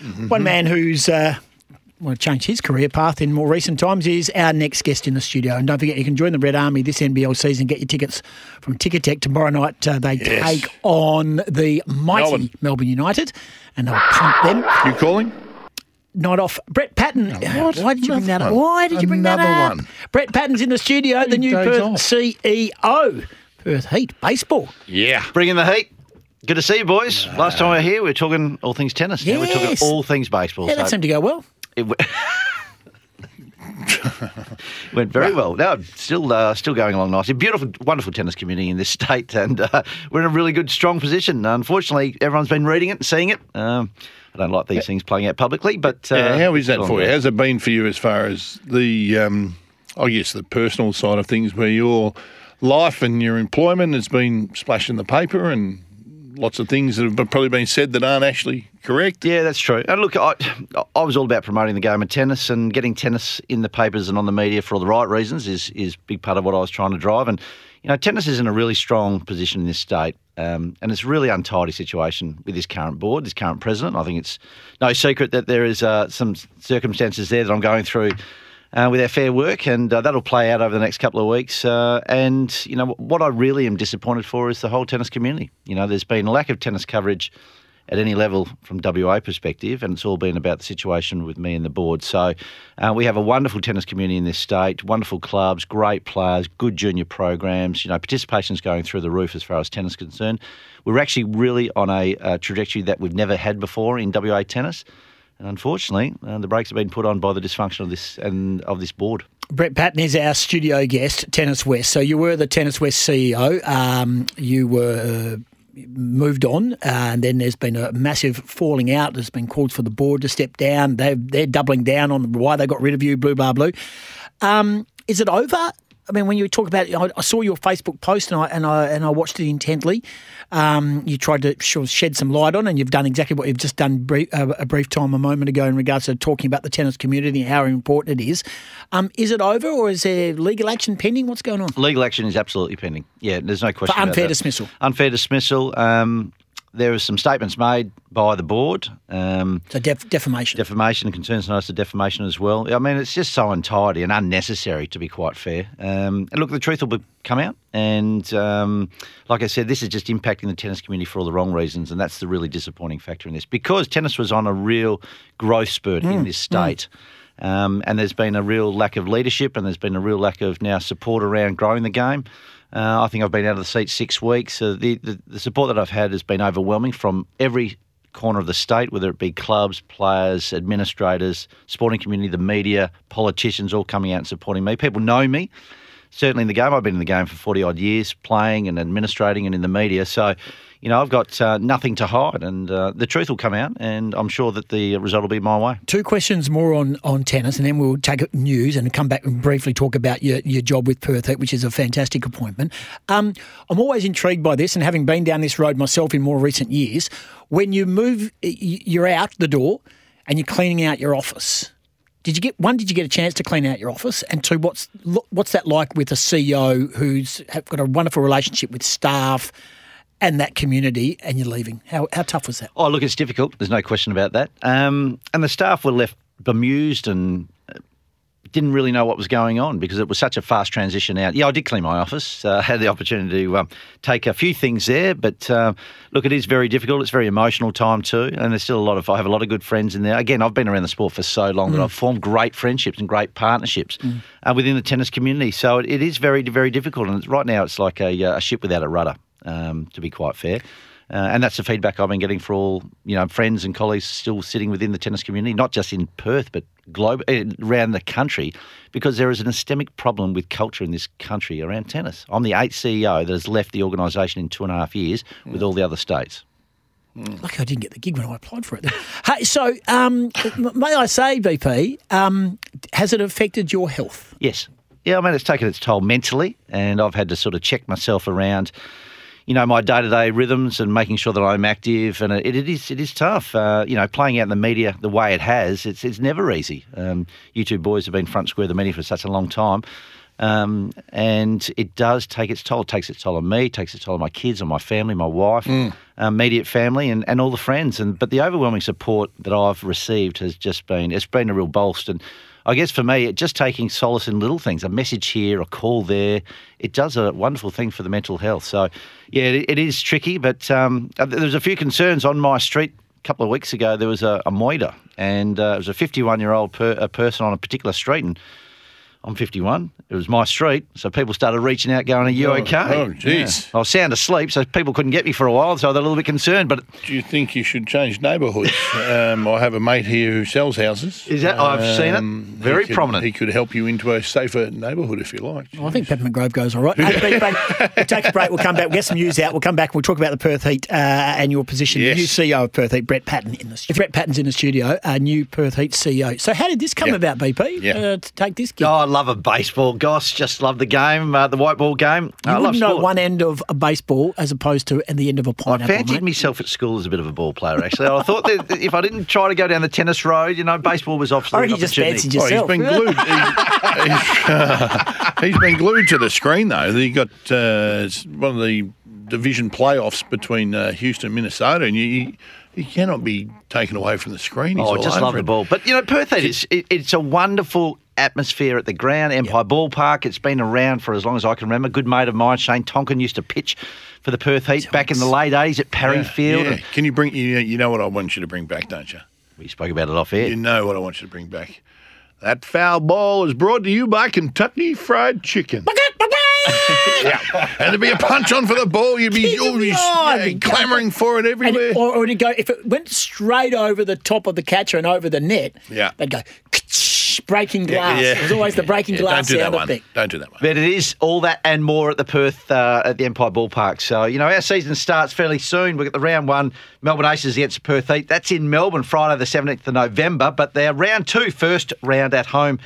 Mm-hmm. One man who's uh, well, changed his career path in more recent times is our next guest in the studio. And don't forget, you can join the Red Army this NBL season. Get your tickets from Ticketek tomorrow night. Uh, they yes. take on the mighty Melbourne. Melbourne United, and they'll pump them. You calling? Not off. Brett Patten. Oh, Why did you bring that up? Why did you bring Another that up? One. Brett Patten's in the studio, the new Perth off. CEO. Perth Heat baseball. Yeah. Bring in the heat. Good to see you, boys. Last time we were here, we were talking all things tennis. Now we're talking all things baseball. Yeah, so that seemed to go well. it w- went very well. No, still, uh, still going along nicely. Beautiful, wonderful tennis community in this state, and uh, we're in a really good, strong position. Unfortunately, everyone's been reading it and seeing it. Um, I don't like these things playing out publicly, but uh, Yeah, how is that for you? How's it been for you as far as the, um, I guess, the personal side of things where your life and your employment has been splashed in the paper and lots of things that have probably been said that aren't actually correct? Yeah, that's true. And look, I, I was all about promoting the game of tennis and getting tennis in the papers and on the media for all the right reasons is is a big part of what I was trying to drive. And you know, tennis is in a really strong position in this state, um, and it's a really untidy situation with this current board, this current president. I think it's no secret that there is uh, some circumstances there that I'm going through. Uh, with our fair work, and uh, that'll play out over the next couple of weeks. Uh, and you know what I really am disappointed for is the whole tennis community. You know, there's been a lack of tennis coverage at any level from WA perspective, and it's all been about the situation with me and the board. So uh, we have a wonderful tennis community in this state, wonderful clubs, great players, good junior programs. You know, participation's going through the roof as far as tennis is concerned. We're actually really on a uh, trajectory that we've never had before in WA tennis. And unfortunately, uh, the brakes have been put on by the dysfunction of this and of this board. Brett Patten is our studio guest, Tennis West. So you were the Tennis West CEO. Um, you were uh, moved on, uh, and then there's been a massive falling out. There's been calls for the board to step down. They they're doubling down on why they got rid of you. Blue, blah, blue. Um, is it over? I mean, when you talk about, I, I saw your Facebook post and I and I and I watched it intently. Um, you tried to shed some light on, and you've done exactly what you've just done brief, uh, a brief time a moment ago in regards to talking about the tennis community and how important it is. Um, is it over, or is there legal action pending? What's going on? Legal action is absolutely pending. Yeah, there's no question. For unfair dismissal. Unfair dismissal. Um, there were some statements made by the board. Um, So def- defamation. defamation concerns notice of defamation as well. I mean, it's just so untidy and unnecessary, to be quite fair. Um, and look, the truth will be, come out. And um, like I said, this is just impacting the tennis community for all the wrong reasons. And that's the really disappointing factor in this because tennis was on a real growth spurt in this state. Um, and there's been a real lack of leadership and there's been a real lack of now support around growing the game. Uh, I think I've been out of the seat six weeks. Uh, the, the, the support that I've had has been overwhelming from every corner of the state, whether it be clubs, players, administrators, sporting community, the media, politicians, all coming out and supporting me. People know me. Certainly in the game, I've been in the game for 40 odd years, playing and administrating and in the media. So, you know, I've got uh, nothing to hide, and uh, the truth will come out, and I'm sure that the result will be my way. Two questions more on, on tennis, and then we'll take news and come back and briefly talk about your, your job with Perth, which is a fantastic appointment. Um, I'm always intrigued by this, and having been down this road myself in more recent years, when you move, you're out the door and you're cleaning out your office. Did you get one? Did you get a chance to clean out your office? And two, what's what's that like with a CEO who's got a wonderful relationship with staff and that community, and you're leaving? How how tough was that? Oh, look, it's difficult. There's no question about that. Um, and the staff were left bemused and uh, didn't really know what was going on because it was such a fast transition out. Yeah, I did clean my office. Uh, had the opportunity to um, take a few things there, but uh, look, it is very difficult. It's a very emotional time too, and there's still a lot of. I have a lot of good friends in there. Again, I've been around the sport for so long that I've formed great friendships and great partnerships uh, within the tennis community. So it, it is very, very difficult, and it's, right now it's like a, uh, a ship without a rudder. Um, to be quite fair. Uh, and that's the feedback I've been getting for all you know friends and colleagues still sitting within the tennis community, not just in Perth but globe eh, around the country, because there is an systemic problem with culture in this country around tennis. I'm the eighth CEO that has left the organisation in two and a half years with all the other states. Lucky I didn't get the gig when I applied for it. hey, so um, may I say, VP, um, has it affected your health? Yes. Yeah, I mean, it's taken its toll mentally, and I've had to sort of check myself around, you know, my day to day rhythms and making sure that I'm active. And it, it is it is tough. Uh, you know, playing out in the media the way it has, it's, it's never easy. Um, you two boys have been front square of the media for such a long time. Um, and it does take its toll. It takes its toll on me, takes its toll on my kids, on my family, my wife, um, immediate family, and, and all the friends. And but the overwhelming support that I've received has just been it's been a real bolster. And I guess for me, just taking solace in little things, a message here, a call there, it does a wonderful thing for the mental health. So yeah, it, it is tricky, but um, there's a few concerns on my street. A couple of weeks ago, there was a, a and uh, it was a 51 year old per, person on a particular street, and I'm 51. It was my street, so people started reaching out, going, "Are you okay?" oh, jeez. I was sound asleep, so people couldn't get me for a while, so I was a little bit concerned. But Do you think you should change neighbourhoods? um, I have a mate here who sells houses. Is that- I've seen it. he Very could- prominent. He could help you into a safer neighbourhood if you like. I think Peppermint Grove goes all right. Hey, VP, we'll take a break. We'll come back. We'll get some news out. We'll come back. We'll talk about the Perth Heat uh, and your position. Yes. The new CEO of Perth Heat, Brett Patten, in the studio. Brett Patten's in the studio. A new Perth Heat CEO. So how did this come Yeah. about, BP? Yeah. Uh, to take this gig. oh, I love a baseball. Gosh, just love the game, uh, the white ball game. I you love wouldn't know one end of a baseball as opposed to and the end of a I pineapple. I fancied mate. myself at school as a bit of a ball player. Actually, I thought that if I didn't try to go down the tennis road, you know, baseball was obviously I an you just opportunity. fancied Oh, he's yourself. been glued. he's, he's, he's been glued to the screen though. He got uh, one of the division playoffs between uh, Houston and Minnesota, and you, you cannot be taken away from the screen. He's Oh, all just love the ball. But you know, Perth Heat is it, it's a wonderful atmosphere at the ground. Empire Ballpark. It's been around for as long as I can remember. Good mate of mine, Shane Tonkin, used to pitch for the Perth Heat back in the late eighties at Parry Yeah, Field. yeah. Can you bring? You, you know what I want you to bring back, don't you? We spoke about it off air. You know what I want you to bring back. That foul ball is brought to you by Kentucky Fried Chicken. yeah. And there'd be a punch on for the ball. You'd be, you'd be yeah, clamouring for it everywhere. it, or, or it'd go if it went straight over the top of the catcher and over the net. Yeah. they'd go breaking glass. Yeah, yeah. There's always the breaking Yeah, glass Don't do that sound one. effect. Don't do that one. But it is all that and more at the Perth uh, at the Empire Ballpark. So you know our season starts fairly soon. We've got the round one Melbourne Aces against Perth Heat. That's in Melbourne Friday the 17th of November. But their round two, first round at home,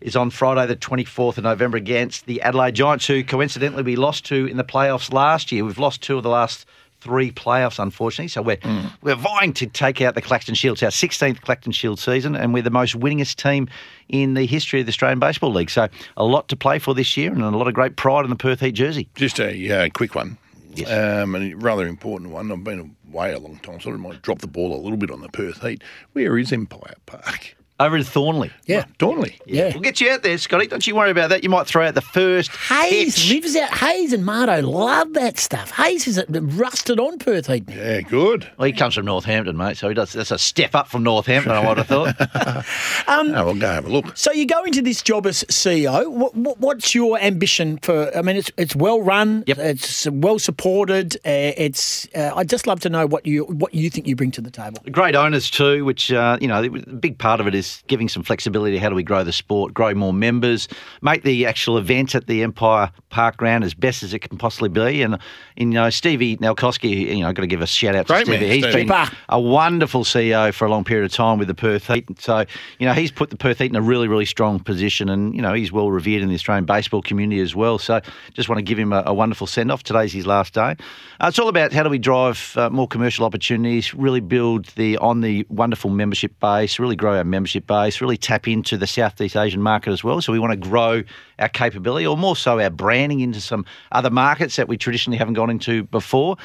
is on Friday the 24th of November against the Adelaide Giants, who coincidentally we lost to in the playoffs last year. We've lost two of the last three playoffs, unfortunately. So we're we're vying to take out the Claxton Shield. It's our 16th Claxton Shield season, and we're the most winningest team in the history of the Australian Baseball League. So a lot to play for this year, and a lot of great pride in the Perth Heat jersey. Just a uh, quick one. Yes. Um, and a rather important one. I've been away a long time, so I might drop the ball a little bit on the Perth Heat. Where is Empire Park? Over in Thornlie. Yeah. Thornlie. Yeah. We'll get you out there, Scotty. Don't you worry about that. You might throw out the first Hayes pitch. lives out. Hayes and Marto love that stuff. Hayes is a rusted on Perth Heat. Yeah, good. Well, he comes from Northampton, mate, so he does. That's a step up from Northampton, I would have thought. Oh, we'll go have a look. So you go into this job as CEO. What, what, what's your ambition for? I mean, it's it's well run. Yep. It's well supported. Uh, it's. Uh, I'd just love to know what you what you think you bring to the table. Great owners too, which uh, you know, the big part of it is giving some flexibility. How do we grow the sport, grow more members, make the actual event at the Empire Park Ground as best as it can possibly be? And you know, Stevie Nelkoski, you know, I've got to give a shout out to Great man, Stevie. He's Stevie. been a wonderful CEO for a long period of time with the Perth Heat. So you know, he's put the Perth Heat in a really, really strong position, and you know, he's well revered in the Australian baseball community as well. So just want to give him a, a wonderful send off. Today's his last day. Uh, it's all about how do we drive uh, more commercial opportunities, really build the on the wonderful membership base, really grow our membership base, really tap into the Southeast Asian market as well. So we want to grow our capability, or more so our branding into some other markets that we traditionally haven't gone into before.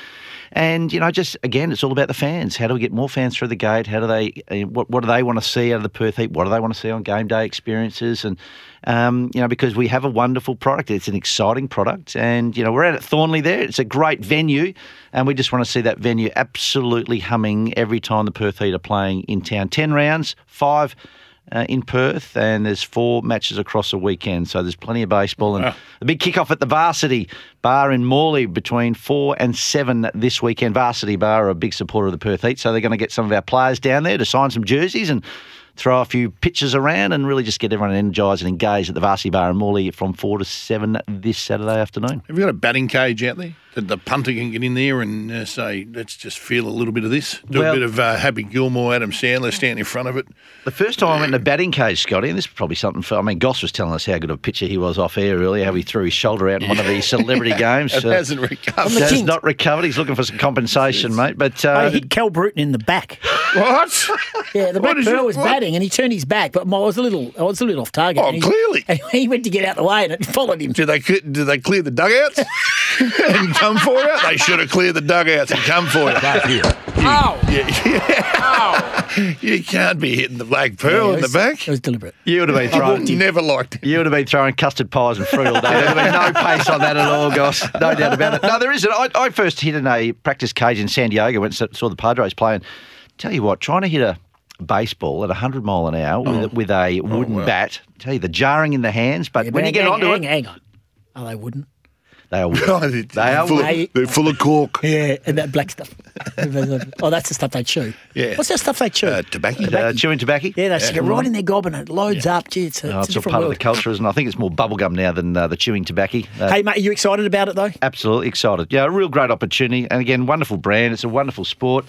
And you know, just again, it's all about the fans. How do we get more fans through the gate? How do they? uh, What, what do they want to see out of the Perth Heat? What do they want to see on game day experiences? And um, you know, because we have a wonderful product. It's an exciting product, and you know, we're out at Thornlie there. It's a great venue, and we just want to see that venue absolutely humming every time the Perth Heat are playing in town. Ten rounds, five. Uh, in Perth, and there's four matches across a weekend, so there's plenty of baseball. And the big kickoff at the Varsity Bar in Morley between four and seven this weekend. Varsity Bar are a big supporter of the Perth Heat, so they're going to get some of our players down there to sign some jerseys and throw a few pitches around and really just get everyone energised and engaged at the Varsity Bar in Morley from 4 to 7 this Saturday afternoon. Have you got a batting cage out there that the punter can get in there and uh, say, let's just feel a little bit of this? Do Well- a bit of uh, Happy Gilmore, Adam Sandler stand in front of it. The first time I went in the batting cage, Scotty, and this is probably something for, I mean, Goss was telling us how good a pitcher he was off air earlier, how he threw his shoulder out in one of these celebrity games. It Uh, hasn't recovered. the has Kings. not recovered. He's looking for some compensation, mate. But I uh, hit Cal Bruton in the back. What? Yeah, the What back is Pearl it- was what? batting, and he turned his back, but I was a little, I was a little off target. Oh, and he- clearly. and he went to get out the way, and it followed him. Did they cle- did they clear the dugouts and come for you? They should have cleared the dugouts and come for you. Back here. Ow! You can't be hitting the black pearl it in the back. It was deliberate. you would have been I throwing. never liked it. You would have been throwing custard pies and fruit all day. There'd have been no pace on that at all, Goss. No doubt about it. No, there isn't. I, I first hit in a practice cage in San Diego when I saw the Padres playing. Tell you what, trying to hit a baseball at 100 mile an hour with, with a oh, wooden wow. bat, tell you the jarring in the hands, but Yeah, when but you get hang, onto hang, it, hang on. Oh, they wouldn't. They are. They are full of, They- they're full of cork. Yeah, and that black stuff. oh, that's the stuff they chew. Yeah. What's that stuff they chew? Uh, tobacco. uh, chewing tobacco. yeah, they stick it right in their gob and it loads up. Gee, it's a, Oh, it's a it's all different part of the culture, isn't it? I think it's more bubblegum now than uh, the chewing tobacco. Uh, Hey, mate, are you excited about it though? Absolutely excited. Yeah, a real great opportunity, and again, wonderful brand. It's a wonderful sport.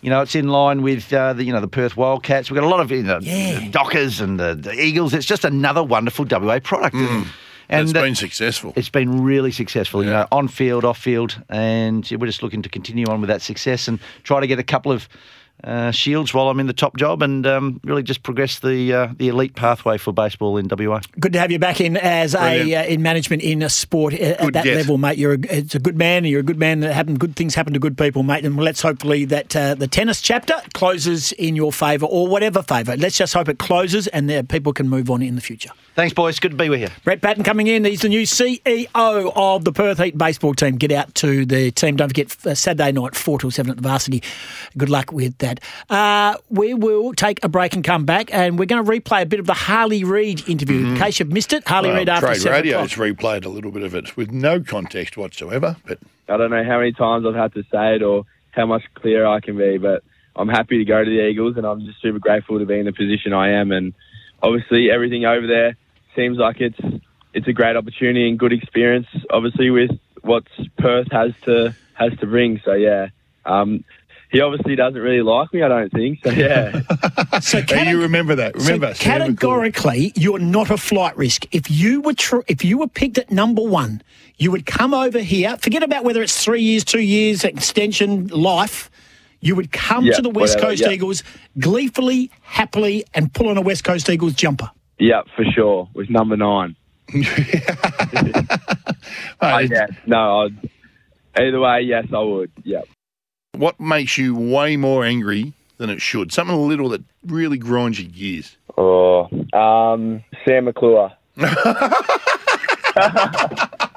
You know, it's in line with uh, the you know the Perth Wildcats. We've got a lot of you know, Yeah. the Dockers and the, the Eagles. It's just another wonderful WA product, and It's uh, been successful. it's been really successful. You know, on field, off field, and we're just looking to continue on with that success and try to get a couple of. Uh, shields while I'm in the top job and um, really just progress the uh, the elite pathway for baseball in WA. Good to have you back in as a uh, in management in a sport uh, at that get. level, mate. You're a, it's a good man. and You're a good man that happen good things happen to good people, mate. And let's hopefully that uh, the tennis chapter closes in your favour or whatever favour. Let's just hope it closes and that people can move on in the future. Thanks, boys. Good to be with you. Brett Patten coming in. He's the new CEO of the Perth Heat baseball team. Get out to the team. Don't forget uh, Saturday night, four till seven at the varsity. Good luck with that. Uh, we will take a break and come back, and we're going to replay a bit of the Harley Reid interview in case you've missed it. Harley Well, Reid after Trade seven Radio's o'clock. replayed a little bit of it with no context whatsoever, but I don't know how many times I've had to say it or how much clearer I can be, but I'm happy to go to the Eagles and I'm just super grateful to be in the position I am. And obviously, everything over there seems like it's it's a great opportunity and good experience. Obviously, with what Perth has to has to bring. So yeah, um, he obviously doesn't really like me. I don't think. So yeah. So, Hey, cate- you remember that? Remember? so Sam McCall. categorically, you're not a flight risk. If you were tr- if you were picked at number one, you would come over here. Forget about whether it's three years, two years, extension, life. You would come Yeah, to the West whatever, Coast yeah. Eagles gleefully, happily, and pull on a West Coast Eagles jumper. yeah, for sure. With number nine. Hey, yeah. No. I'd, either way, yes, I would. Yeah. What makes you way more angry than it should? Something a little that really grinds your gears. Oh, um, Sam McClure.